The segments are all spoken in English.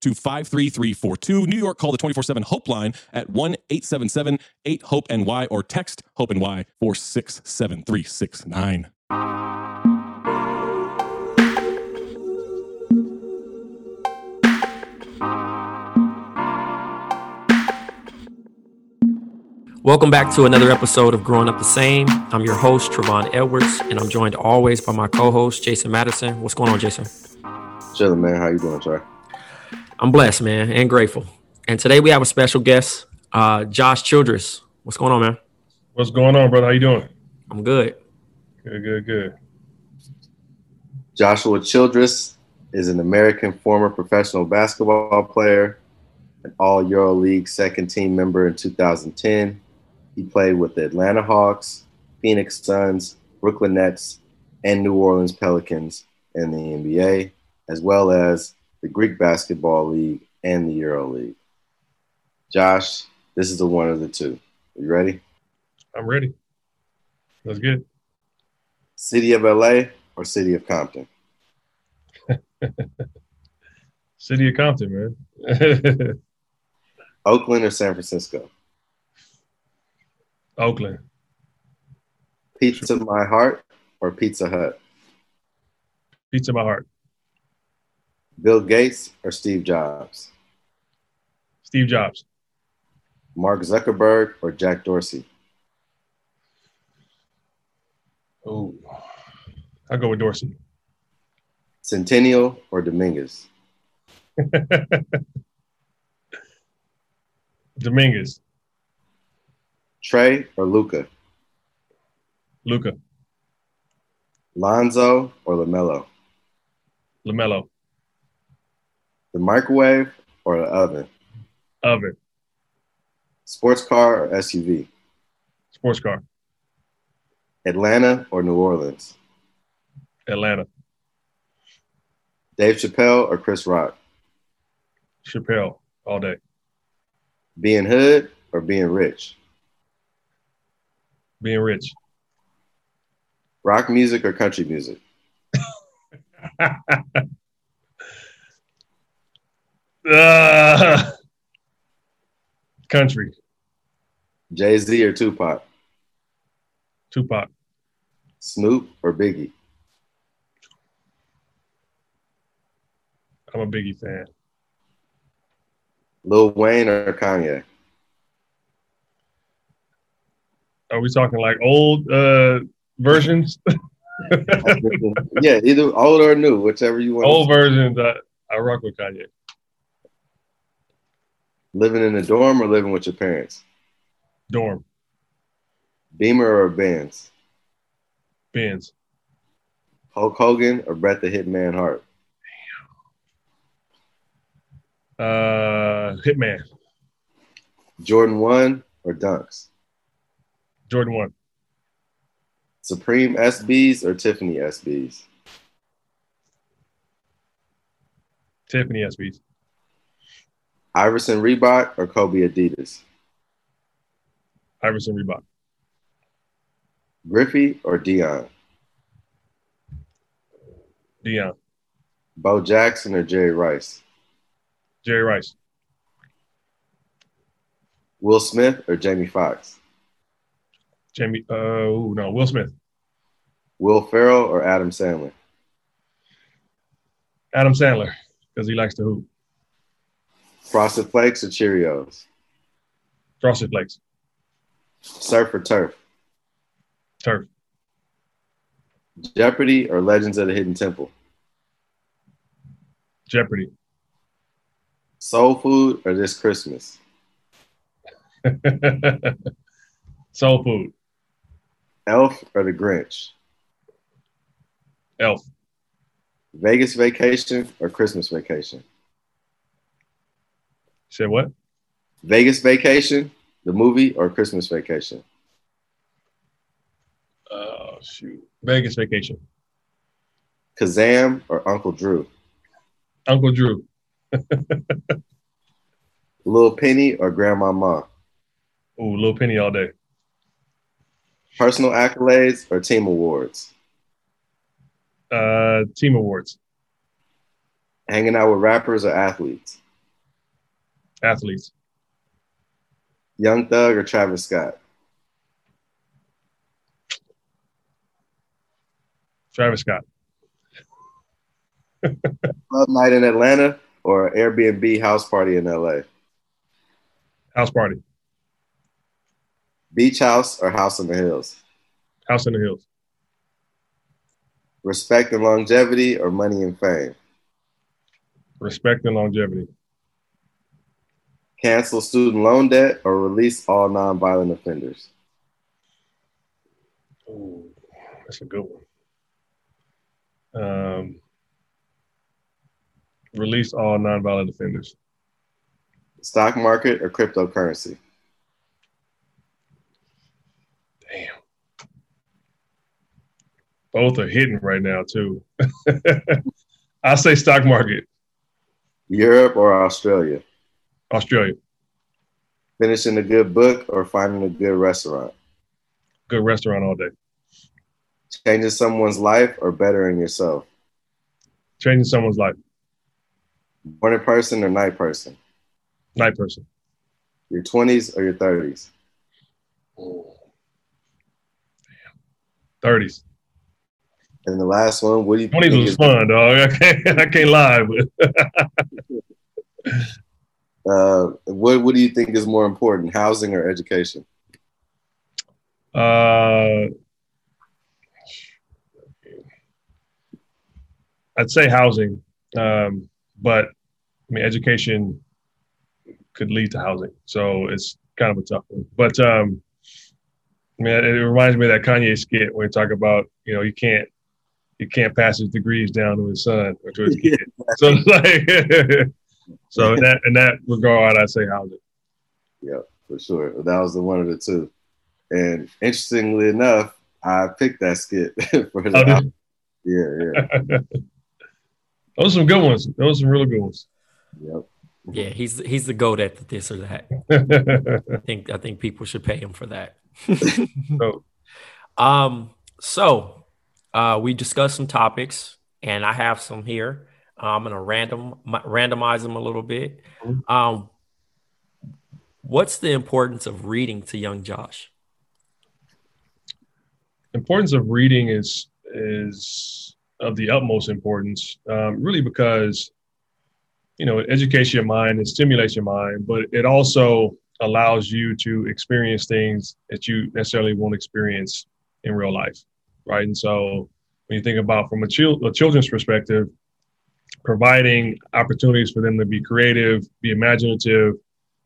to 53342. New York, call the 24 7 Hope line at 1 877 8 Hope NY or text Hope NY 467369. Welcome back to another episode of Growing Up the Same. I'm your host, Trevon Edwards, and I'm joined always by my co-host, Jason Madison. What's going on, Jason? Chilling, man. How you doing, Trey? I'm blessed, man, and grateful. And today we have a special guest, uh, Josh Childress. What's going on, man? What's going on, brother? How you doing? I'm good. Good, good, good. Joshua Childress is an American former professional basketball player, an All Euro League second team member in 2010. He played with the Atlanta Hawks, Phoenix Suns, Brooklyn Nets, and New Orleans Pelicans in the NBA, as well as the Greek Basketball League and the Euro League. Josh, this is the one of the two. You ready? I'm ready. That's good. City of LA or City of Compton? City of Compton, man. Oakland or San Francisco? Oakland. Pizza My Heart or Pizza Hut? Pizza my heart. Bill Gates or Steve Jobs? Steve Jobs. Mark Zuckerberg or Jack Dorsey? Oh, I'll go with Dorsey. Centennial or Dominguez? Dominguez. Trey or Luca? Luca. Lonzo or LaMelo? LaMelo. The microwave or the oven? Oven. Sports car or SUV? Sports car. Atlanta or New Orleans? Atlanta. Dave Chappelle or Chris Rock? Chappelle. All day. Being hood or being rich? Being rich. Rock music or country music? Ah. country. Jay Z or Tupac? Tupac. Snoop or Biggie? I'm a Biggie fan. Lil Wayne or Kanye? Are we talking like old uh, versions? yeah, either old or new, whichever you want. old versions. I, I rock with Kanye. Living in a dorm or living with your parents? Dorm. Beamer or Benz? Benz. Hulk Hogan or Bret the Hitman Hart? Uh, Hitman. Jordan 1 or Dunks? Jordan one. Supreme SBs or Tiffany SBs? Tiffany SBs. Iverson Reebok or Kobe Adidas? Iverson Reebok. Griffey or Dion? Dion. Bo Jackson or Jerry Rice? Jerry Rice. Will Smith or Jamie Foxx? Jamie. Uh, ooh, no. Will Smith. Will Ferrell or Adam Sandler? Adam Sandler, because he likes to hoop. Frosted Flakes or Cheerios? Frosted Flakes. Surf or turf? Turf. Jeopardy or Legends of the Hidden Temple? Jeopardy. Soul Food or This Christmas? Soul Food. Elf or The Grinch? Elf. Vegas Vacation or Christmas Vacation? Said what? Vegas Vacation, the movie, or Christmas Vacation? Oh shoot. Vegas Vacation. Kazam or Uncle Drew? Uncle Drew. Little Penny or Grandmama? Ooh, Little Penny all day. Personal accolades or team awards? Uh, team awards. Hanging out with rappers or athletes? Athletes. Young Thug or Travis Scott? Travis Scott. Club night in Atlanta or Airbnb house party in LA? House party. Beach house or house in the hills? House in the Hills. Respect and longevity or money and fame? Respect and longevity. Cancel student loan debt or release all nonviolent offenders? Ooh, that's a good one. Um, release all nonviolent offenders. Stock market or cryptocurrency? Damn. Both are hidden right now too. I say stock market, Europe or Australia? Australia. Finishing a good book or finding a good restaurant? Good restaurant all day. Changing someone's life or bettering yourself? Changing someone's life. Morning person or night person? Night person. Your 20s or your 30s? Damn. Thirties. And the last one, what do you Twenties think was is, fun, dog. I can't, I can't lie, but uh, what, what do you think is more important, housing or education? uh, I'd say housing, um, but I mean education could lead to housing, so it's kind of a tough one. But um, I mean, it reminds me of that Kanye skit where he talk about you know you can't you can't pass his degrees down to his son or to his kid. so it's like so in that in that regard, I'd say housing. Yeah, for sure. That was the one of the two. And interestingly enough, I picked that skit for the Oh, Yeah, yeah. Those are some good ones. Those are some really good ones. Yep. Yeah, he's he's the goat at this or that. I think I think people should pay him for that. so, Um, so uh, we discussed some topics, and I have some here. I'm gonna random randomize them a little bit. Mhm. Um, what's the importance of reading to young Josh? importance of reading is is of the utmost importance, um, really because you know it educates your mind and stimulates your mind, but it also allows you to experience things that you necessarily won't experience in real life, right? And so when you think about from a, chil- a children's perspective, providing opportunities for them to be creative, be imaginative,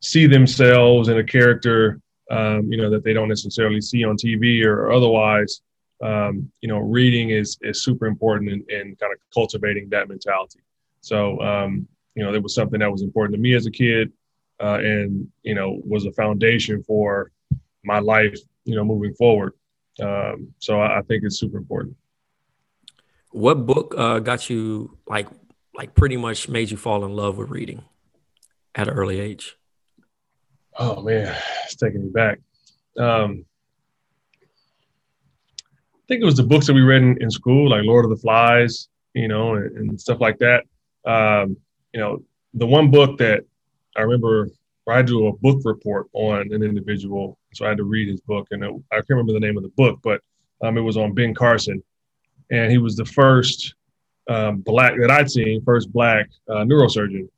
see themselves in a character um, you know, that they don't necessarily see on TV or, otherwise. Um, you know, reading is is super important in, in kind of cultivating that mentality. So, um, you know, it was something that was important to me as a kid, uh, and you know, was a foundation for my life you know, moving forward. Um, so I, I, think it's super important. What book uh, got you like, like pretty much made you fall in love with reading at an early age? Oh man, it's taking me back. Um, I think it was the books that we read in, in school, like Lord of the Flies, you know, and, and stuff like that. Um, you know, the one book that I remember where I do a book report on an individual, so I had to read his book, and it, I can't remember the name of the book, but um, it was on Ben Carson, and he was the first um, black that I'd seen, first black uh, neurosurgeon,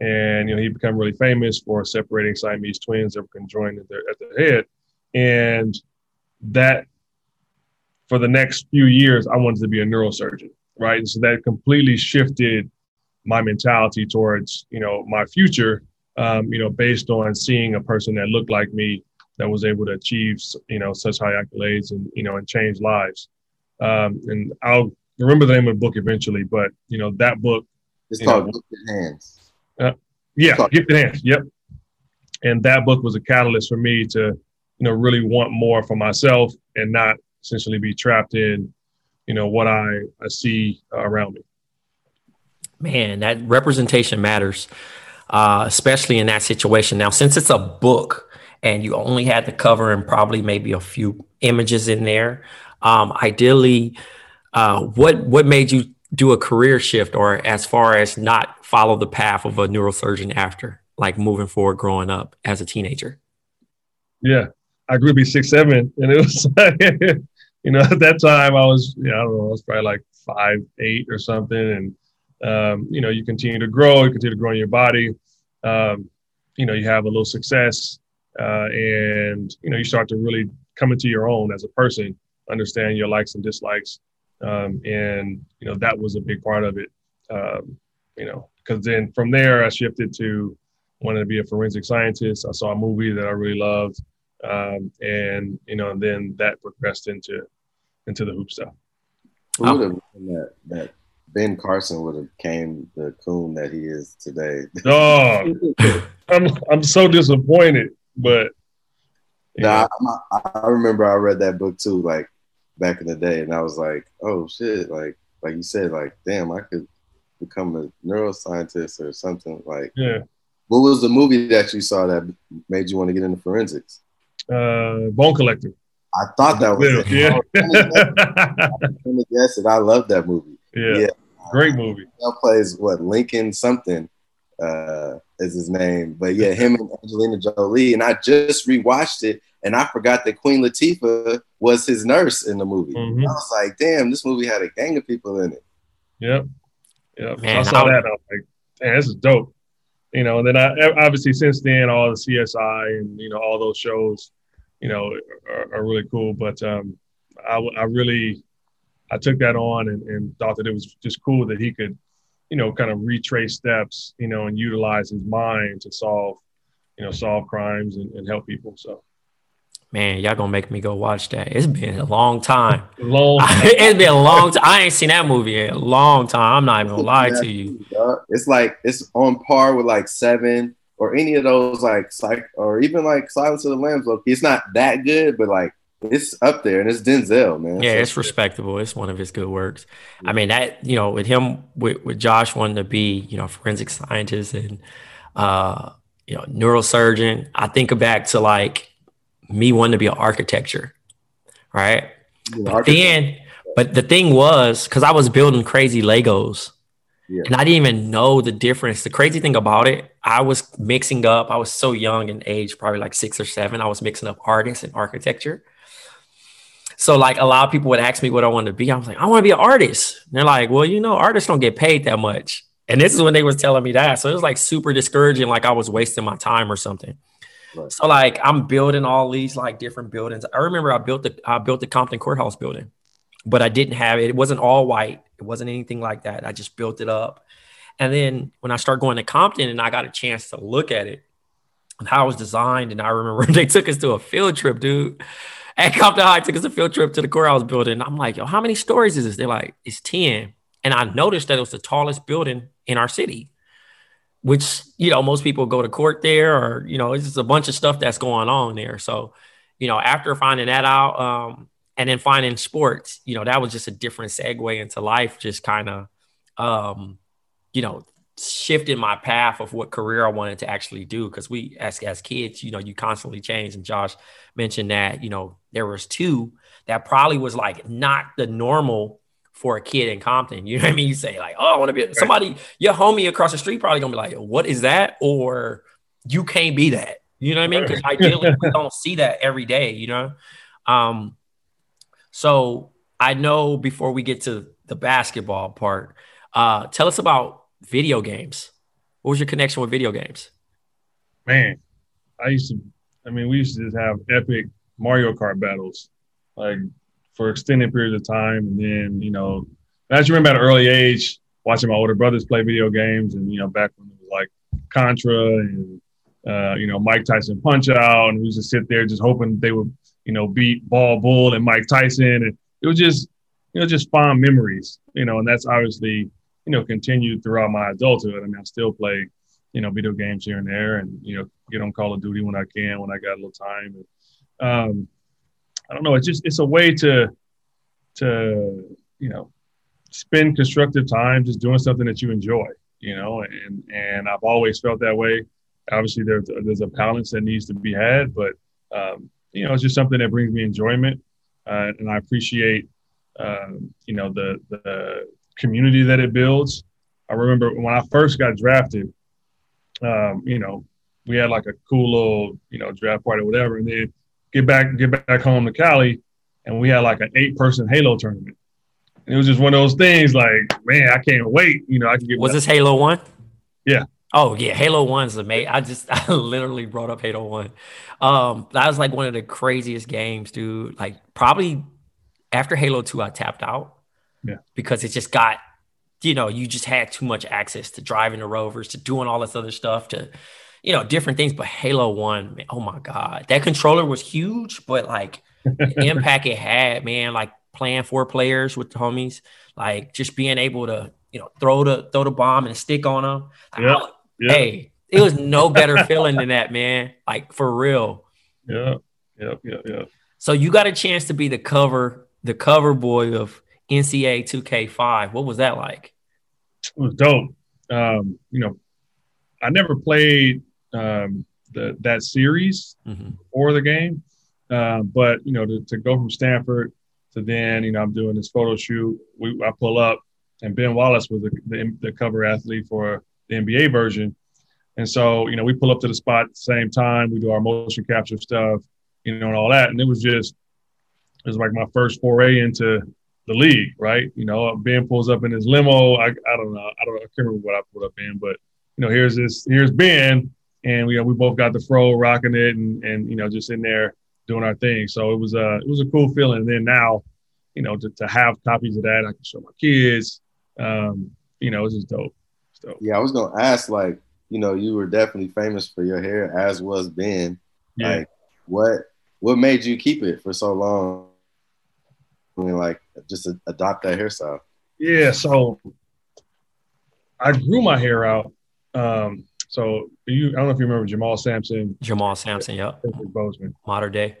and you know he became really famous for separating Siamese twins that were conjoined at, their, at the head, and that for the next few years I wanted to be a neurosurgeon, right? And so that completely shifted my mentality towards you know my future um, you know based on seeing a person that looked like me that was able to achieve you know such high accolades and you know and change lives. Um, and i'll remember the name of the book eventually but you know that book it's called know, gifted hands. Uh, yeah gifted hands yep. And that book was a catalyst for me to you know really want more for myself and not essentially be trapped in you know what i i see around me. Man, that representation matters, uh, especially in that situation. Now, since it's a book and you only had the cover and probably maybe a few images in there, um, ideally, uh, what what made you do a career shift, or as far as not follow the path of a neurosurgeon after, like moving forward, growing up as a teenager? Yeah, I grew to be six seven, and it was you know at that time I was yeah I don't know I was probably like five eight or something, and um, you know, you continue to grow, you continue to grow in your body. Um, you know, you have a little success, uh, and you know, you start to really come into your own as a person, understand your likes and dislikes, um, and you know, that was a big part of it. Um, you know, because then from there, I shifted to wanting to be a forensic scientist. I saw a movie that I really loved, um, and you know, and then that progressed into into the hoop stuff. Who would have that that Ben Carson would have came the coon that he is today. oh, I'm I'm so disappointed, but nah, I, I remember I read that book too, like back in the day, and I was like, oh shit, like like you said, like damn, I could become a neuroscientist or something. Like, yeah. What was the movie that you saw that made you want to get into forensics? Uh, Bone Collector. I thought that was yeah. it. Yeah. I guess it. I love that movie. Yeah. yeah. Great movie. He plays what Lincoln something uh, is his name, but yeah, him and Angelina Jolie. And I just rewatched it, and I forgot that Queen Latifah was his nurse in the movie. Mm-hmm. I was like, damn, this movie had a gang of people in it. Yep. Yep. Man, so I saw that. I was like, man, this is dope. You know, and then I obviously since then all the CSI and you know all those shows, you know, are, are really cool. But um, I, I really I took that on and, and thought that it was just cool that he could, you know, kind of retrace steps, you know, and utilize his mind to solve, you know, solve crimes and, and help people. So. Man, y'all gonna make me go watch that. It's been a long time. long. it's been a long time. I ain't seen that movie in a long time. I'm not even gonna lie to you. It's like it's on par with like Seven or any of those like psych or even like Silence of the Lambs. Look, it's not that good, but like it's up there, and it's Denzel, man. Yeah, so, it's respectable. It's one of his good works. I mean, that you know, with him, with, with Josh wanting to be, you know, forensic scientist and uh, you know, neurosurgeon. I think back to like me wanting to be an architecture, right? But then, but the thing was, because I was building crazy Legos. Yeah. And I didn't even know the difference. The crazy thing about it, I was mixing up. I was so young in age, probably like six or seven. I was mixing up artists and architecture. So like a lot of people would ask me what I want to be. I was like, I want to be an artist. And they're like, well, you know, artists don't get paid that much. And this is when they was telling me that. So it was like super discouraging, like I was wasting my time or something. Right. So like I'm building all these like different buildings. I remember I built the I built the Compton Courthouse building, but I didn't have it. It wasn't all white. It wasn't anything like that. I just built it up. And then when I started going to Compton and I got a chance to look at it and how it was designed, and I remember they took us to a field trip, dude at Compton High took us a field trip to the courthouse building. I'm like, yo, how many stories is this? They're like, it's 10. And I noticed that it was the tallest building in our city, which, you know, most people go to court there or, you know, it's just a bunch of stuff that's going on there. So you know, after finding that out, um, and then finding sports, you know, that was just a different segue into life, just kind of, um, you know, shifted my path of what career I wanted to actually do. Cause we, as, as kids, you know, you constantly change. And Josh mentioned that, you know, there was two that probably was like not the normal for a kid in Compton. You know what I mean? You say like, oh, I want to be somebody, your homie across the street probably gonna be like, what is that? Or you can't be that. You know what I mean? Because ideally we don't see that every day, you know? Um, so I know before we get to the basketball part, uh, tell us about video games. What was your connection with video games? Man, I used to, I mean, we used to just have epic Mario Kart battles, like for extended periods of time. And then, you know, I just remember at an early age watching my older brothers play video games and, you know, back when it was like Contra and, uh, you know, Mike Tyson Punch Out. And we to sit there just hoping they would you know, beat Bald Bull and Mike Tyson. And it was just, you know, just fond memories, you know, and that's obviously, you know, continued throughout my adulthood. I mean, I still play, you know, video games here and there and, you know, get on Call of Duty when I can, when I got a little time. And, um, I don't know. It's just, it's a way to, to, you know, spend constructive time just doing something that you enjoy, you know, and, and I've always felt that way. Obviously there's, there's a balance that needs to be had, but, um, you know, it's just something that brings me enjoyment, uh, and I appreciate, um, you know, the the community that it builds. I remember when I first got drafted, um, you know, we had like a cool little, you know, draft party or whatever, and then get back get back home to Cali, and we had like an eight person Halo tournament. And it was just one of those things, like, man, I can't wait. You know, I can get. Was back. this Halo One? Yeah. Oh yeah, Halo One's amazing. I just I literally brought up Halo One. Um, that was like one of the craziest games, dude. Like probably after Halo Two, I tapped out. Yeah. Because it just got, you know, you just had too much access to driving the rovers, to doing all this other stuff, to, you know, different things. But Halo One, man, oh my god, that controller was huge, but like the impact it had, man, like playing four players with the homies, like just being able to, you know, throw the throw the bomb and stick on them. Yeah. Yep. Hey, it was no better feeling than that, man. Like for real. Yeah. Yep. Yep. Yep. So you got a chance to be the cover, the cover boy of NCAA 2K5. What was that like? It was dope. Um, you know, I never played um, the that series mm-hmm. or the game, uh, but you know, to, to go from Stanford to then, you know, I'm doing this photo shoot. We I pull up, and Ben Wallace was the, the, the cover athlete for the NBA version. And so, you know, we pull up to the spot at the same time. We do our motion capture stuff, you know, and all that. And it was just, it was like my first foray into the league, right? You know, Ben pulls up in his limo. I, I don't know. I don't I can't remember what I pulled up in, but, you know, here's this, here's Ben. And we, we both got the fro rocking it and, and, you know, just in there doing our thing. So it was a, it was a cool feeling. And then now, you know, to, to have copies of that, I can show my kids. Um, you know, it's just dope. So yeah, I was gonna ask, like, you know, you were definitely famous for your hair, as was Ben. Yeah. Like, what what made you keep it for so long? I mean, like, just adopt that hairstyle. Yeah, so I grew my hair out. Um, so you, I don't know if you remember Jamal Sampson. Jamal Sampson, yeah. Bozeman. Modern day.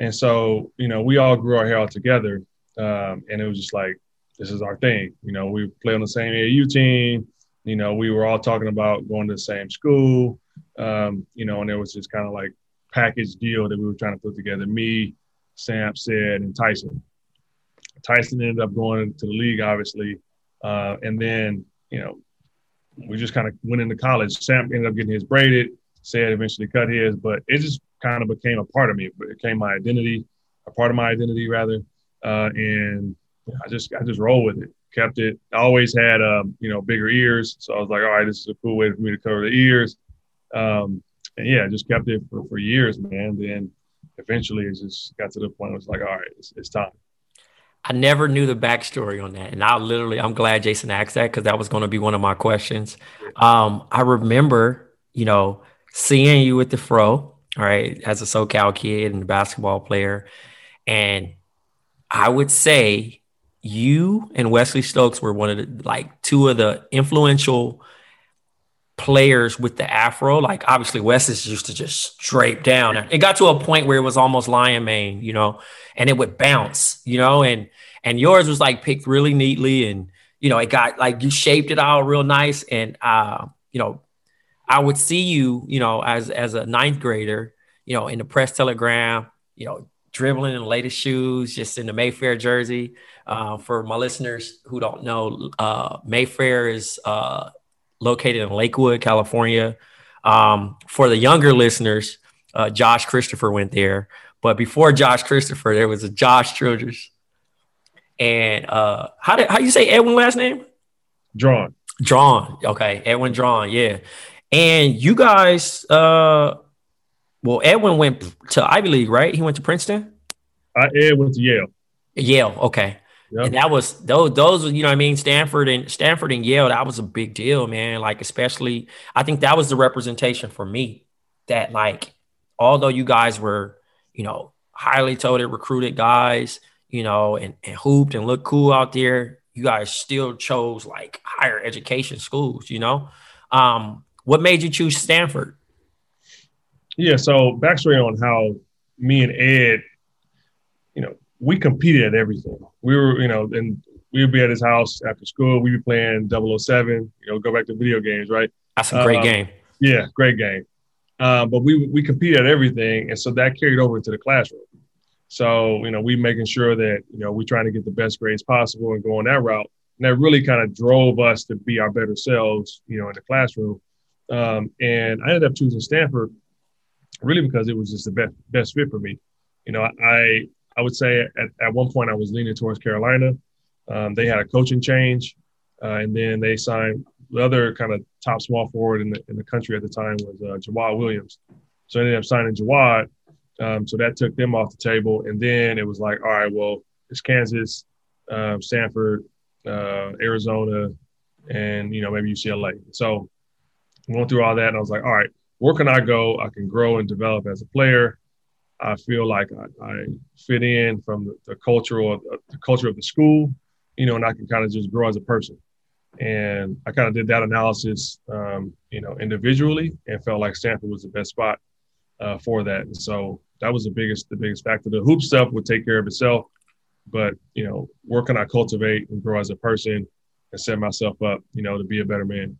And so, you know, we all grew our hair out together. Um, and it was just like, this is our thing. You know, we play on the same AAU team you know, we were all talking about going to the same school, um, you know, and it was just kind of like package deal that we were trying to put together. Me, Sam said, and Tyson. Tyson ended up going to the league, obviously, uh, and then you know, we just kind of went into college. Sam ended up getting his braided. Said eventually cut his, but it just kind of became a part of me. It became my identity, a part of my identity rather, uh, and I just I just roll with it kept it. I always had, um, you know, bigger ears. So I was like, all right, this is a cool way for me to cover the ears. Um, and yeah, just kept it for, for years, man. Then eventually it just got to the point where it's like, all right, it's, it's time. I never knew the backstory on that. And I literally, I'm glad Jason asked that because that was going to be one of my questions. Um, I remember, you know, seeing you with the fro, right, as a SoCal kid and basketball player. And I would say you and Wesley Stokes were one of the like two of the influential players with the afro. Like obviously Wes is used to just drape down. It got to a point where it was almost lion mane, you know, and it would bounce, you know, and and yours was like picked really neatly and you know, it got like you shaped it out real nice. And uh, you know, I would see you, you know, as as a ninth grader, you know, in the press telegram, you know, dribbling in the latest shoes, just in the Mayfair jersey. Uh, for my listeners who don't know, uh, Mayfair is uh, located in Lakewood, California. Um, for the younger listeners, uh, Josh Christopher went there. But before Josh Christopher, there was a Josh Childress. And uh, how did how you say Edwin last name? Draughan. Draughan. Okay, Edwin Draughan. Yeah. And you guys, uh, well, Edwin went to Ivy League, right? He went to Princeton. I Ed went to Yale. Yale. Okay. Yep. And that was those those you know what I mean? Stanford and Stanford and Yale that was a big deal man. Like especially I think that was the representation for me that like although you guys were you know highly touted recruited guys you know and, and hooped and looked cool out there you guys still chose like higher education schools you know? Um what made you choose Stanford? Yeah so backstory on how me and Ed you know we competed at everything. We were, you know, and we would be at his house after school. We'd be playing 007, you know, go back to video games, right? That's a great um, game. Yeah, great game. Um, but we we competed at everything, and so that carried over into the classroom. So you know, we making sure that you know we're trying to get the best grades possible and going that route, and that really kind of drove us to be our better selves, you know, in the classroom. Um, and I ended up choosing Stanford really because it was just the best best fit for me. You know, I I would say at, at one point I was leaning towards Carolina. Um, they had a coaching change, uh, and then they signed the other kind of top small forward in the, in the country at the time was uh, Jawad Williams. So I ended up signing Jawad. Um, so that took them off the table. And then it was like, all right, well, it's Kansas, uh, Stanford, uh, Arizona, and, you know, maybe UCLA. So going through all that, and I was like, all right, where can I go? I can grow and develop as a player. I feel like I, I fit in from the, the cultural uh, the culture of the school, you know, and I can kind of just grow as a person. And I kind of did that analysis, um, you know, individually, and felt like Stanford was the best spot uh, for that. And so that was the biggest the biggest factor. The hoop stuff would take care of itself, but you know, where can I cultivate and grow as a person and set myself up, you know, to be a better man.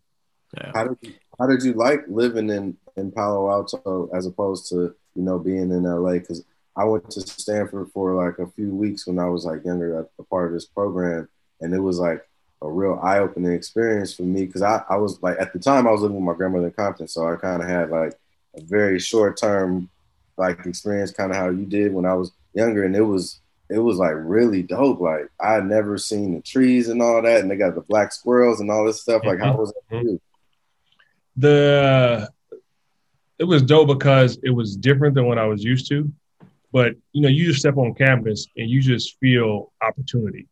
Yeah. How did you, how did you like living in in Palo Alto as opposed to you know, being in LA because I went to Stanford for like a few weeks when I was like younger, a part of this program, and it was like a real eye-opening experience for me because I, I was like at the time I was living with my grandmother in Compton, so I kind of had like a very short-term like experience, kind of how you did when I was younger, and it was it was like really dope. Like I had never seen the trees and all that, and they got the black squirrels and all this stuff. Like how was it? Mm-hmm. The it was dope because it was different than what I was used to. But you know, you just step on campus and you just feel opportunity,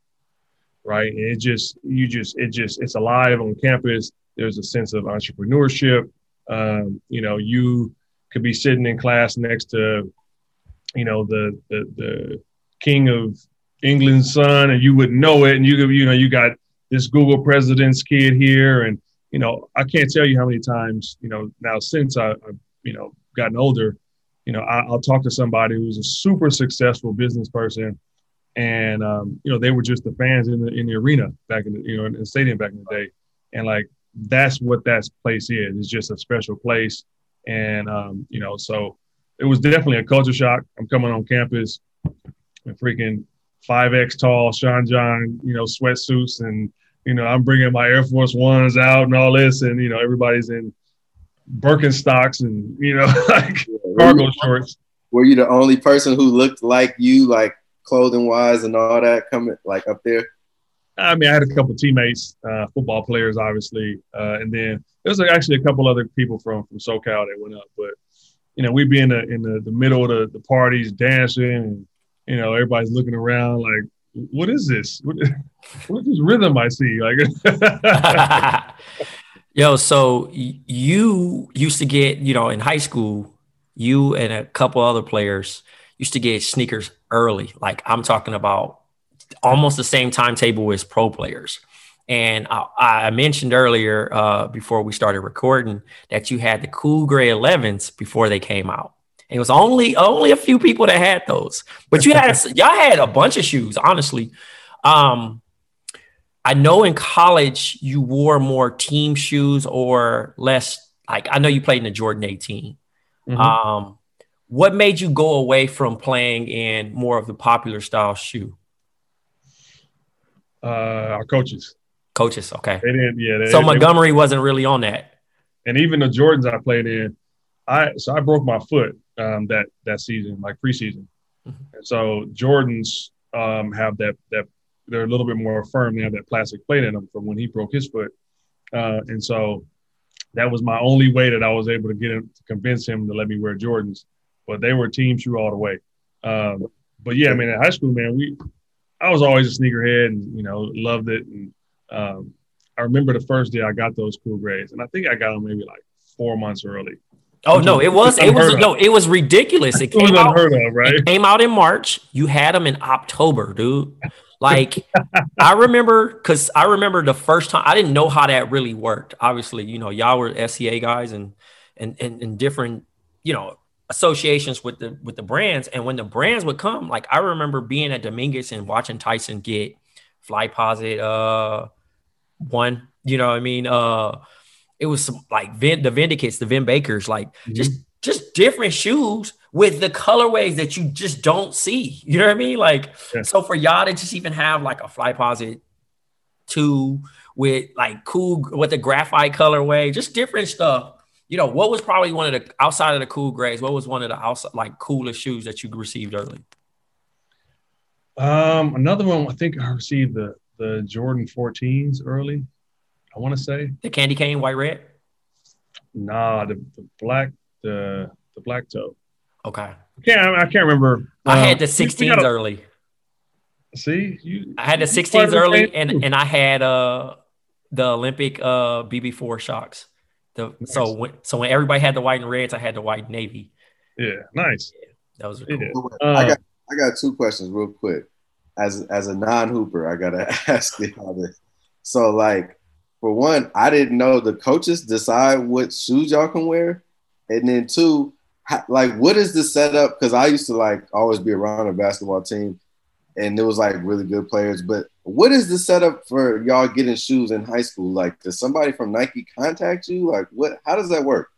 right? And it just you just it just it's alive on campus. There's a sense of entrepreneurship. Um, you know, you could be sitting in class next to, you know, the the, the king of England's son, and you wouldn't know it. And you you know you got this Google president's kid here, and you know I can't tell you how many times you know now since I, I you know gotten older, you know I, will talk to somebody who's a super successful business person, and um, you know they were just the fans in the in the arena back in the you know in the stadium back in the day, and like that's what that place is. It's just a special place, and um, you know so it was definitely a culture shock. I'm coming on campus, and freaking five X tall Sean John, you know, sweatsuits and you know, I'm bringing my Air Force Ones out and all this, and you know, everybody's in Birkenstocks and you know like cargo shorts. Were you the only person who looked like you, like clothing wise and all that, coming like up there? I mean, I had a couple teammates, uh, football players, obviously, uh, and then there was actually a couple other people from from SoCal that went up. But you know, we'd be in the in the, the middle of the, the parties, dancing, and you know, everybody's looking around like, "What is this? What, what is this rhythm I see?" Like. Yo, so you used to get, you know, in high school, you and a couple other players used to get sneakers early. Like I'm talking about almost the same timetable as pro players. And I, I mentioned earlier uh, before we started recording that you had the cool gray 11s before they came out. And it was only only a few people that had those, but you had y'all had a bunch of shoes. Honestly, um, I know in college you wore more team shoes or less. Like I know you played in the Jordan 18. Mm-hmm. Um, what made you go away from playing in more of the popular style shoe? Uh, our coaches. Coaches, okay. They didn't, yeah. They, so Montgomery they, wasn't really on that. And even the Jordans I played in, I so I broke my foot um, that that season, like preseason. Mm-hmm. And so Jordans um, have that that they're a little bit more firm. They have that plastic plate in them from when he broke his foot, uh, and so that was my only way that I was able to get him to convince him to let me wear Jordans. But they were team shoe all the way. Um, but yeah, I mean, in high school, man, we I was always a sneakerhead and you know loved it and um, I remember the first day I got those cool grades, and I think I got them maybe like four months early. Oh no, it was it was no, it was ridiculous. It came out, of, right? It came out in March. You had them in October, dude. Like I remember because I remember the first time I didn't know how that really worked. Obviously, you know, y'all were SCA guys and and and, and different, you know, associations with the with the brands. And when the brands would come, like I remember being at Dominguez and watching Tyson get Foamposite, uh one. You know what I mean? Uh it was some like Vin, the Vindicates, the Vin Bakers, like mm-hmm. just just different shoes with the colorways that you just don't see. You know what I mean? Like yeah. so for y'all to just even have like a Foamposite two with like cool with the graphite colorway, just different stuff. You know, what was probably one of the outside of the cool grays, what was one of the outside like coolest shoes that you received early? Um, another one I think I received the the Jordan 14s early. I want to say the candy cane white red. Nah, the, the black the the black toe. Okay. I can't I can't remember. I uh, had the 16s gotta, early. See, you. I had the 16s early, and and I had uh the Olympic uh BB4 Shox. The nice. so when so when everybody had the white and reds, I had the white navy. Yeah, nice. Yeah, that was cool. Yeah. Uh, I got I got two questions real quick as as a non hooper, I gotta ask you all this. So, like, for one, I didn't know the coaches decide what shoes y'all can wear, and then two, like, what is the setup? Because I used to like always be around a basketball team, and it was like really good players. But what is the setup for y'all getting shoes in high school? Like, does somebody from Nike contact you? Like, what? How does that work?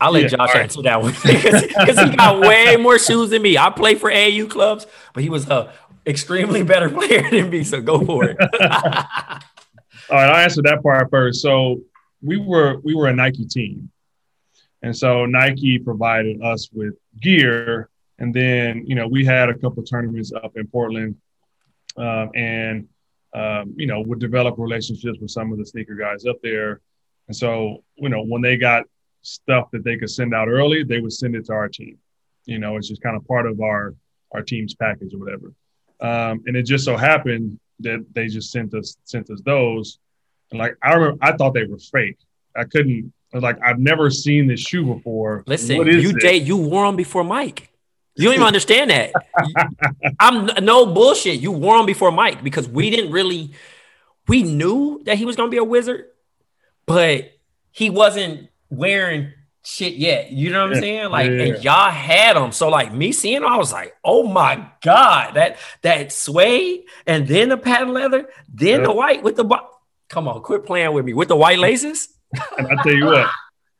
I'll let yeah, Josh right. answer that one because he got way more shoes than me. I play for AU clubs, but he was a extremely better player than me. So go for it. All right, I'll answer that part first. So we were we were a Nike team, and so Nike provided us with gear, and then you know we had a couple tournaments up in Portland, um, and um, you know would develop relationships with some of the sneaker guys up there, and so you know when they got stuff that they could send out early, they would send it to our team. You know, it's just kind of part of our our team's package or whatever. Um, and it just so happened that they just sent us sent us those. And like I remember, I thought they were fake. I couldn't. Like, I've never seen this shoe before. Listen, you date you wore them before Mike. You don't even understand that. I'm no bullshit. You wore them before Mike because we didn't really. We knew that he was going to be a wizard, but he wasn't wearing shit yet. You know what I'm saying? Like, yeah. and y'all had them. So like me seeing them, I was like, oh my god, that that suede, and then the patent leather, then the white with the. Bo- Come on, quit playing with me with the white laces. and I tell you what,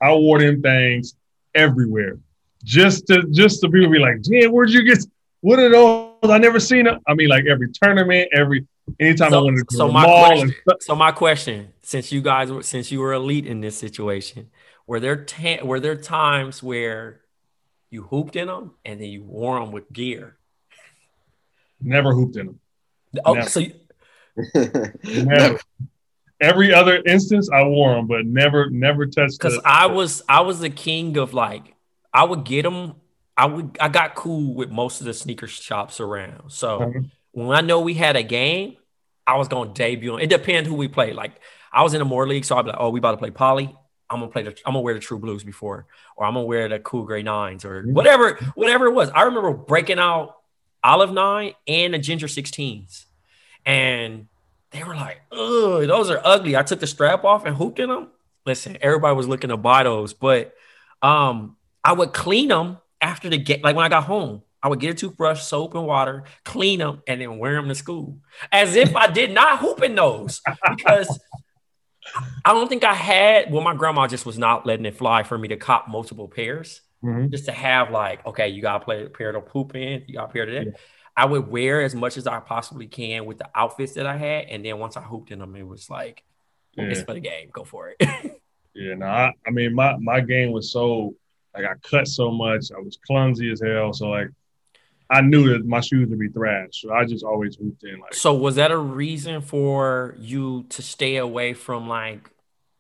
I wore them things everywhere, just to just to people be like, damn, where'd you get? What are those? I never seen them. I mean, like every tournament, every anytime so, I wanted to go so to my mall. Question, so my question, since you guys were since you were elite in this situation, were there ta- were there times where you hooped in them and then you wore them with gear? Never hooped in them. Oh, never. so you- never. Every other instance, I wore them, but never, never touched. Because I was, I was the king of like, I would get them. I would, I got cool with most of the sneaker shops around. So uh-huh. when I know we had a game, I was gonna debut. It depends who we played. Like I was in a Moore League, so I'd be like, "Oh, we about to play Poly. I'm gonna play the I'm gonna wear the true blues before, or I'm gonna wear the cool gray nines or mm-hmm. whatever, whatever it was. I remember breaking out olive nine and the ginger 16s. And they were like, "Ugh, those are ugly." I took the strap off and hooped in them. Listen, everybody was looking to buy those, but um, I would clean them after the game. Like when I got home, I would get a toothbrush, soap, and water, clean them, and then wear them to school, as if I did not hoop in those because. I don't think I had. Well, my grandma just was not letting it fly for me to cop multiple pairs, Mhm. just to have like, okay, you got to play a pair to poop in, you got a pair to that. Yeah. I would wear as much as I possibly can with the outfits that I had, and then once I hooped in them, it was like, it's for the game. Go for it. Yeah, no, I, I mean my my game was so like I cut so much, I was clumsy as hell. So like I knew that my shoes would be thrashed. So I just always hooped in like so, was that a reason for you to stay away from like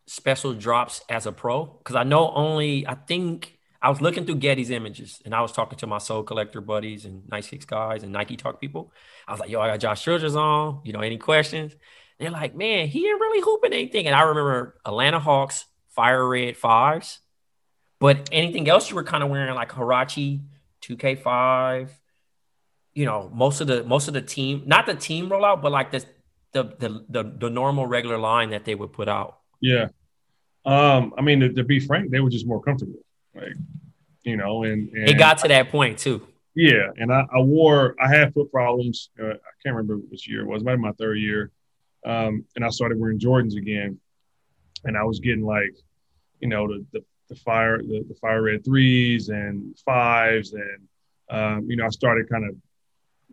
special drops as a pro? Because I know only, I think I was looking through Getty's images and I was talking to my Sole Collector buddies and Nice Kicks guys and Nike Talk people. I was like, yo, I got Josh Childress on. You know, any questions? They're like, man, he ain't really hooping anything. And I remember Atlanta Hawks, Fire Red Fives. But anything else you were kind of wearing like Huarache, 2K5, you know, most of the most of the team, not the team rollout, but like the the the the, the normal regular line that they would put out. yeah. Um, I mean to, to be frank, they were just more comfortable. Like, you know, and, and It got to that point too. Yeah, and I, I wore I had foot problems. Uh, I can't remember which year it was. Maybe my third year, um, and I started wearing Jordans again, and I was getting like, you know, the the, the fire the, the fire red threes and fives, and um, you know, I started kind of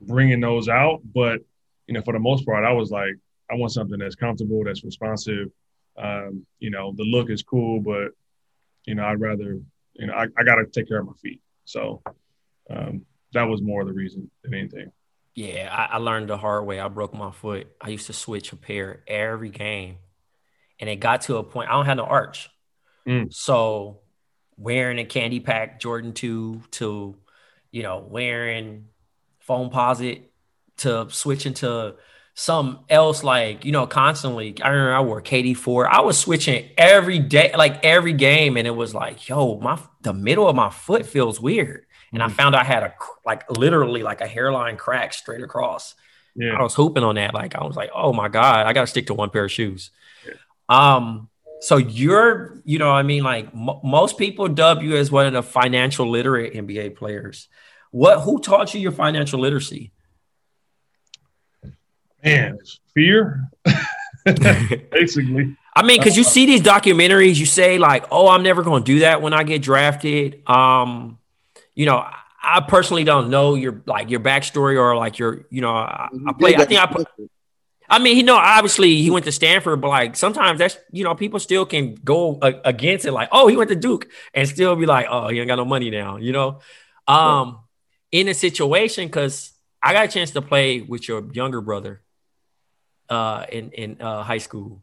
bringing those out. But you know, for the most part, I was like, I want something that's comfortable, that's responsive. Um, you know, the look is cool, but you know, I'd rather, you know, I, I got to take care of my feet. So. Um, that was more the reason than anything. Yeah, I, I learned the hard way. I broke my foot. I used to switch a pair every game. And it got to a point, I don't have no arch. Mm. So wearing a candy pack Jordan 2 to, you know, wearing Foamposite to switching to some else like, you know, constantly. I remember I wore KD4. I was switching every day, like every game. And it was like, yo, my the middle of my foot feels weird. And I Mhm. found I had a like literally like a hairline crack straight across. Yeah. I was hooping on that. Like I was like, oh my God, I gotta stick to one pair of shoes. Yeah. Um, so you're, you know, I mean, like m- most people dub you as one of the financial literate NBA players. What who taught you your financial literacy? Man, fear, basically. I mean, because you see these documentaries, you say like, "Oh, I'm never going to do that when I get drafted." Um, you know, I- I personally don't know your like your backstory or like your, you know, I, I play. I think I put. I mean, he know obviously he went to Stanford, but like sometimes that's you know people still can go a- against it. Like, oh, he went to Duke, and still be like, oh, he ain't got no money now. You know, um, in a situation because I got a chance to play with your younger brother, uh, in in uh, high school.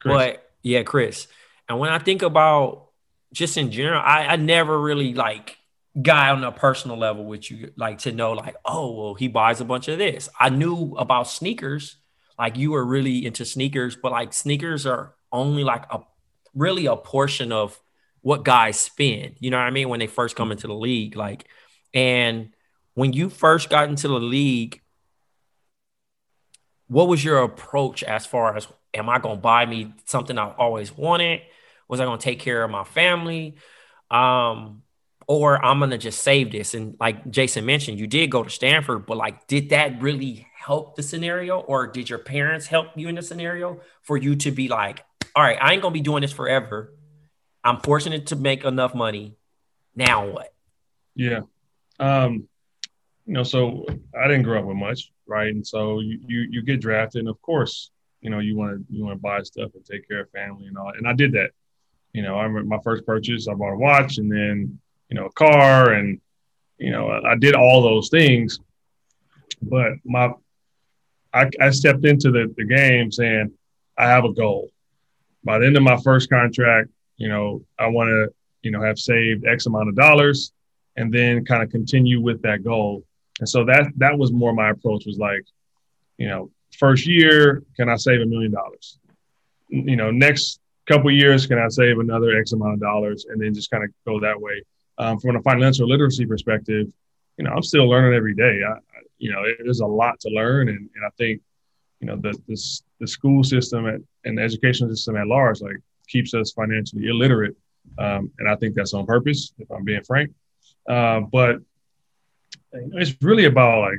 Chris. But yeah, Chris. And when I think about just in general, I, I never really like guy on a personal level with you, like to know, like, oh, well, he buys a bunch of this. I knew about sneakers, like you were really into sneakers, but like sneakers are only like a really a portion of what guys spend. You know what I mean? When they first come into the league, like, and when you first got into the league, what was your approach as far as am I going to buy me something I've always wanted? Was I going to take care of my family? Um, or I'm going to just save this. And like Jason mentioned, you did go to Stanford, but like, did that really help the scenario? Or did your parents help you in the scenario for you to be like, all right, I ain't going to be doing this forever. I'm fortunate to make enough money. Now what? Yeah. Um, you know, so I didn't grow up with much, right? And so you you, you get drafted, and of course, you know, you want to you want to buy stuff and take care of family and all. And I did that. You know, I remember my first purchase, I bought a watch, and then you know, a car, and you know, I, I did all those things. But my, I, I stepped into the, the game saying, I have a goal. By the end of my first contract, you know, I want to, you know, have saved X amount of dollars and then kind of continue with that goal. And so that that was more my approach was like, you know, first year, can I save a million dollars? You know, next couple years, can I save another X amount of dollars? And then just kind of go that way. Um, from a financial literacy perspective, you know, I'm still learning every day. I, you know, there's a lot to learn, and, and I think, you know the the, the school system at, and the educational system at large like keeps us financially illiterate, um, and I think that's on purpose. If I'm being frank, uh, but it's really about like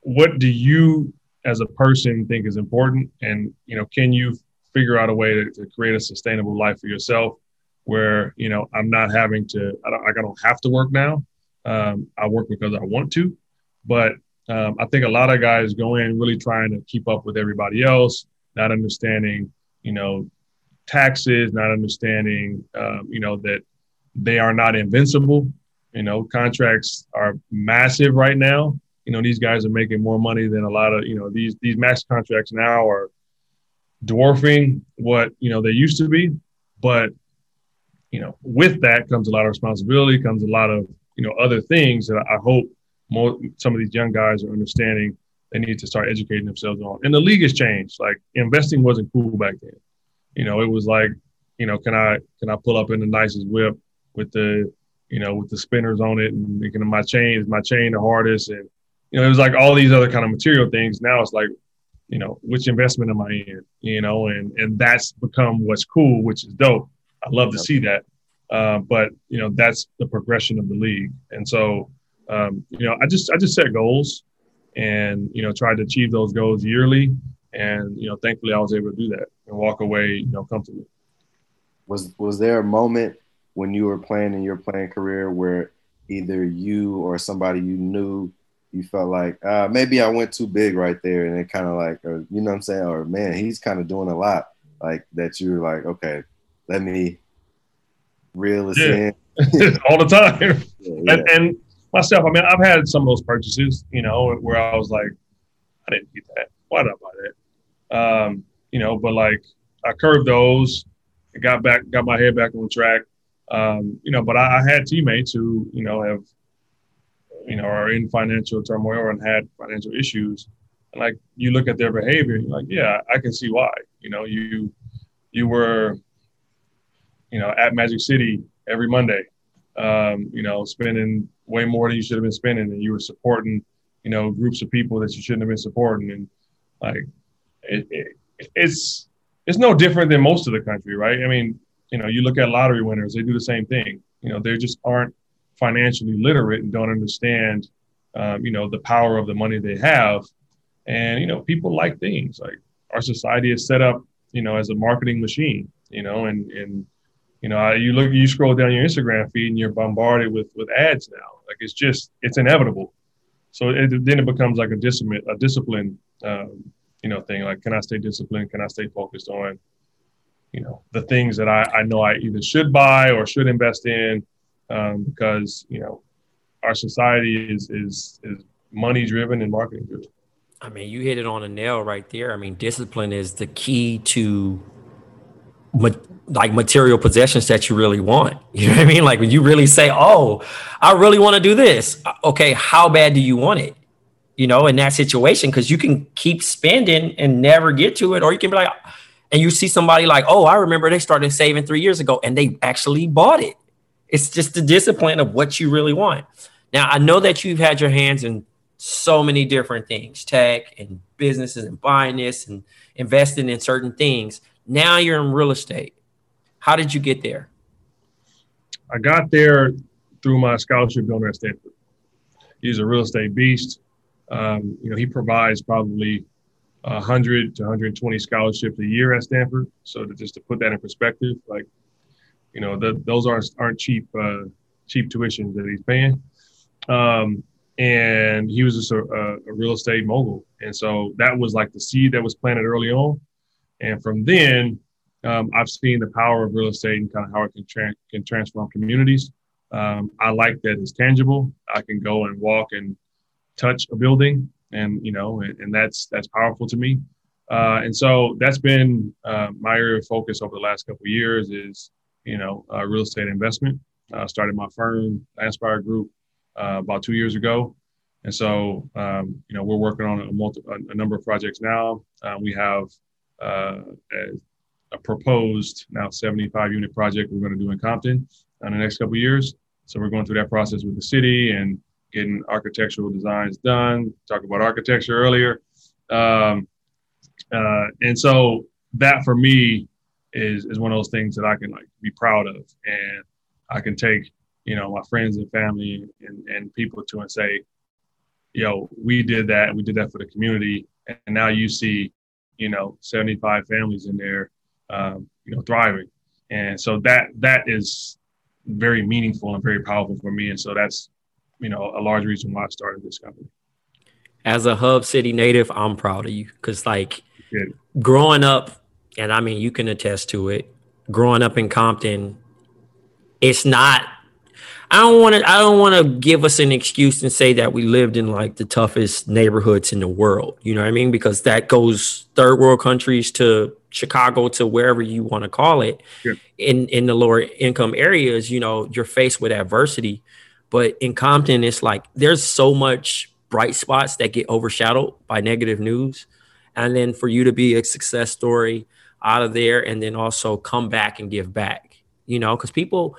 what do you as a person think is important? And you know can you figure out a way to, to create a sustainable life for yourself where you know i'm not having to i don't, I don't have to work now. Um, i work because i want to. But um, i think a lot of guys go in really trying to keep up with everybody else not understanding you know taxes not understanding um, you know that they are not invincible you know contracts are massive right now. You know these guys are making more money than a lot of you know these these max contracts now are dwarfing what you know they used to be. But you know with that comes a lot of responsibility comes a lot of you know other things that i hope more some of these young guys are understanding they need to start educating themselves on. And the league has changed. Like investing wasn't cool back then. You know it was like you know can i can i pull up in the nicest whip with the you know with the spinners on it and thinking my chain is my chain the hardest and you know, it was like all these other kind of material things. Now it's like, you know, which investment am I in? You know, and and that's become what's cool, which is dope. I love to see that. Uh, but you know, that's the progression of the league. And so, um, you know, I just I just set goals, and you know, tried to achieve those goals yearly. And you know, thankfully, I was able to do that and walk away, you know, comfortably. Was was there a moment when you were playing in your playing career where either you or somebody you knew you felt like uh, maybe I went too big right there, and it kind of like, or you know what I'm saying, or man, he's kind of doing a lot, like that. You're like, okay, let me reel this yeah. in all the time, yeah, yeah. And, and, myself. I mean, I've had some of those purchases, you know, where I was like, I didn't need that. Why did I buy that? Um, you know, but like I curved those, got back, got my head back on track. Um, you know, but I, I had teammates who, you know, have you know, are in financial turmoil and had financial issues. And like you look at their behavior, you're like, yeah, I can see why. You know, you you were, you know, at Magic City every Monday, um, you know, spending way more than you should have been spending, and you were supporting, you know, groups of people that you shouldn't have been supporting, and like, it, it, it's it's no different than most of the country, right? I mean, you know, you look at lottery winners; they do the same thing. You know, they just aren't financially literate and don't understand, um, you know, the power of the money they have. And, you know, people like things like our society is set up, you know, as a marketing machine, you know, and, and, you know, you look, you scroll down your Instagram feed and you're bombarded with, with ads now. Like it's just, it's inevitable. So it, then it becomes like a discipline, a discipline, um, you know, thing. Like, can I stay disciplined? Can I stay focused on, you know, the things that I, I know I either should buy or should invest in, um, because you know our society is is is money driven and marketing driven. I mean, you hit it on a nail right there. I mean, discipline is the key to like material possessions that you really want. You know what I mean? Like when you really say, "Oh, I really want to do this." Uh, okay, how bad do you want it? You know, in that situation, because you can keep spending and never get to it, or you can be like, and you see somebody like, "Oh, I remember they started saving three years ago, and they actually bought it." It's just the discipline of what you really want. Now, I know that you've had your hands in so many different things, tech and businesses and buying this and investing in certain things. Now you're in real estate. How did you get there? I got there through my scholarship donor at Stanford. He's a real estate beast. Um, you know, he provides probably 100 to 120 scholarships a year at Stanford. So to, just to put that in perspective, like you know, the, those aren't aren't cheap uh, cheap tuitions that he's paying. Um, and he was just a, a, real estate mogul, and so that was like the seed that was planted early on. And from then, um, I've seen the power of real estate and kind of how it can tra- can transform communities. Um, I like that it's tangible. I can go and walk and touch a building, and you know, and, and that's that's powerful to me. Uh, and so that's been uh, my area of focus over the last couple years is you know, uh, real estate investment. I started my firm, Inspire Group, uh, about two years ago. And so, um, you know, we're working on a, multi, a, number of projects now. Uh, we have uh, a, a, proposed now 75 unit project we're going to do in Compton in the next couple years. So we're going through that process with the city and getting architectural designs done. Talk about architecture earlier. Um, Uh, and so that for me is is one of those things that I can like be proud of, and I can take you know my friends and family and, and people to and say, yo, we did that, we did that for the community, and now you see, you know, 75 families in there, um, you know, thriving, and so that that is very meaningful and very powerful for me, and so that's you know a large reason why I started this company. As a Hub City native, I'm proud of you because like growing up and I mean you can attest to it. Growing up in Compton, it's not. I don't want to. I don't want to give us an excuse and say that we lived in like the toughest neighborhoods in the world. You know what I mean? Because that goes third world countries to Chicago to wherever you want to call it. Yeah. In in the lower income areas, you know, you're faced with adversity. But in Compton, it's like there's so much bright spots that get overshadowed by negative news. And then for you to be a success story out of there and then also come back and give back, you know, because people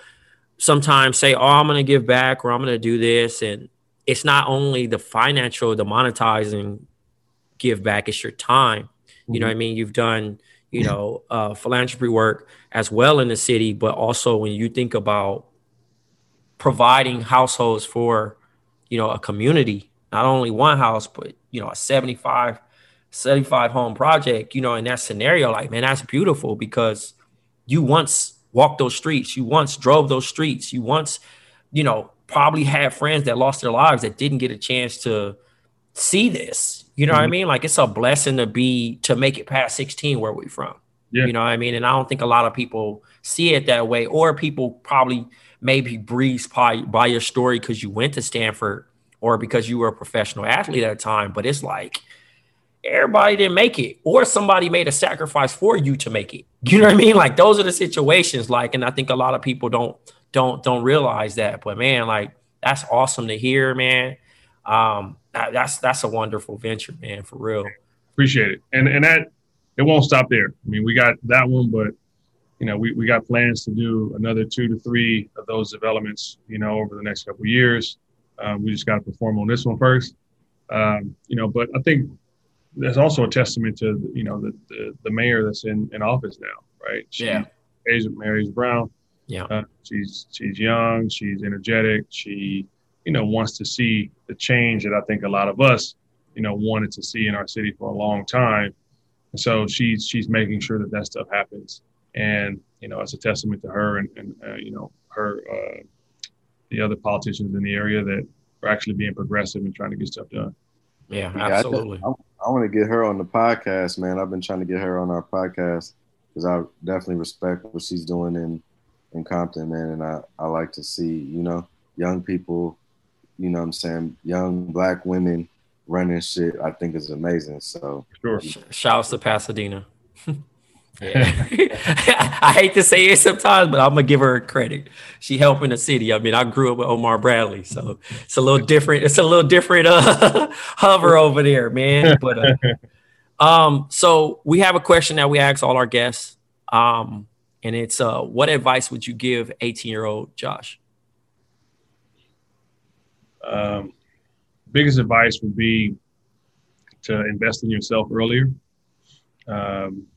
sometimes say, oh, I'm going to give back or I'm going to do this. And it's not only the financial, the monetizing give back, it's your time. Mm-hmm. You know I mm-hmm. mean? You've done, you know, uh, philanthropy work as well in the city, but also when you think about providing households for, you know, a community, not only one house, but, you know, a 75 75 home project, you know, in that scenario, like, man, that's beautiful because you once walked those streets, you once drove those streets, you once, you know, probably had friends that lost their lives that didn't get a chance to see this. You know mm-hmm. what I mm-hmm. mean? Like it's a blessing to be to make it past 16 where we from. Yeah. You know what I mean? And I don't think a lot of people see it that way, or people probably maybe breeze by, by your story because you went to Stanford or because you were a professional athlete at a time. But it's like everybody didn't make it or somebody made a sacrifice for you to make it. You know what i mean? Like those are the situations like and i think a lot of people don't don't don't realize that but man like that's awesome to hear man. Um that, that's that's a wonderful venture man for real. Appreciate it. And and that it won't stop there. I mean we got that one but you know we, we got plans to do another two to three of those developments you know over the next couple years um, we just got to perform on this one first um, you know but i think that's also a testament to you know the the, the mayor that's in, in office now, right? She, yeah. Aja Mary's Brown. Yeah. Uh, she's she's young. She's energetic. She you know wants to see the change that I think a lot of us you know wanted to see in our city for a long time. And so she's she's making sure that that stuff happens. And you know, it's a testament to her and, and uh, you know her uh, the other politicians in the area that are actually being progressive and trying to get stuff done. Yeah, absolutely. Yeah, I want to get her on the podcast, man. I've been trying to get her on our podcast because I definitely respect what she's doing in in Compton, man. And I, I like to see, you know, young people, you know what I'm saying, young black women running shit, I think is amazing. So sure. Shouts to Pasadena. Yeah. I hate to say it sometimes, but I'm gonna give her credit. She helping the city. I mean, I grew up with Omar Bradley, so it's a little different. It's a little different uh, hover over there, man. But uh, um, so we have a question that we ask all our guests, um, and it's uh, what advice would you give 18 year old Josh? Um, biggest advice would be to invest in yourself earlier. Um,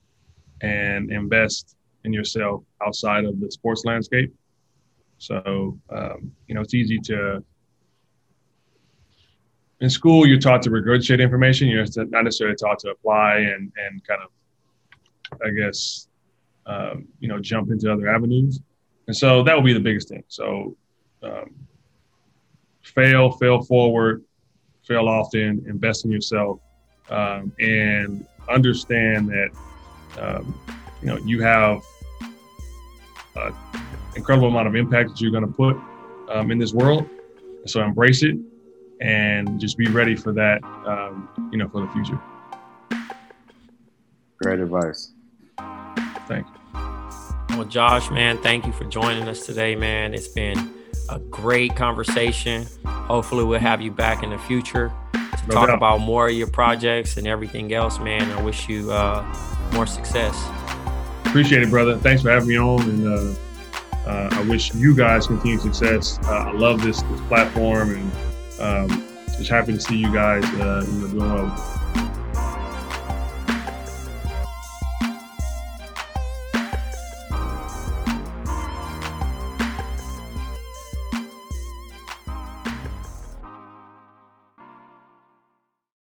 and invest in yourself outside of the sports landscape. So, um, you know, it's easy to, in school, you're taught to regurgitate information. You're not necessarily taught to apply and, and kind of, I guess, um, you know, jump into other avenues. And so that would be the biggest thing. So, um, fail, fail forward, fail often, invest in yourself, um, and understand that um, you know, you have an incredible amount of impact that you're going to put um, in this world. So embrace it and just be ready for that, um, you know, for the future. Great advice. Thank you. Well, Josh, man, thank you for joining us today, man. It's been a great conversation. Hopefully, we'll have you back in the future to no talk doubt. about more of your projects and everything else, man. I wish you uh, more success. Appreciate it, brother. Thanks for having me on, and uh, uh, I wish you guys continued success. Uh, I love this this platform, and um, just happy to see you guys uh, you know, doing well.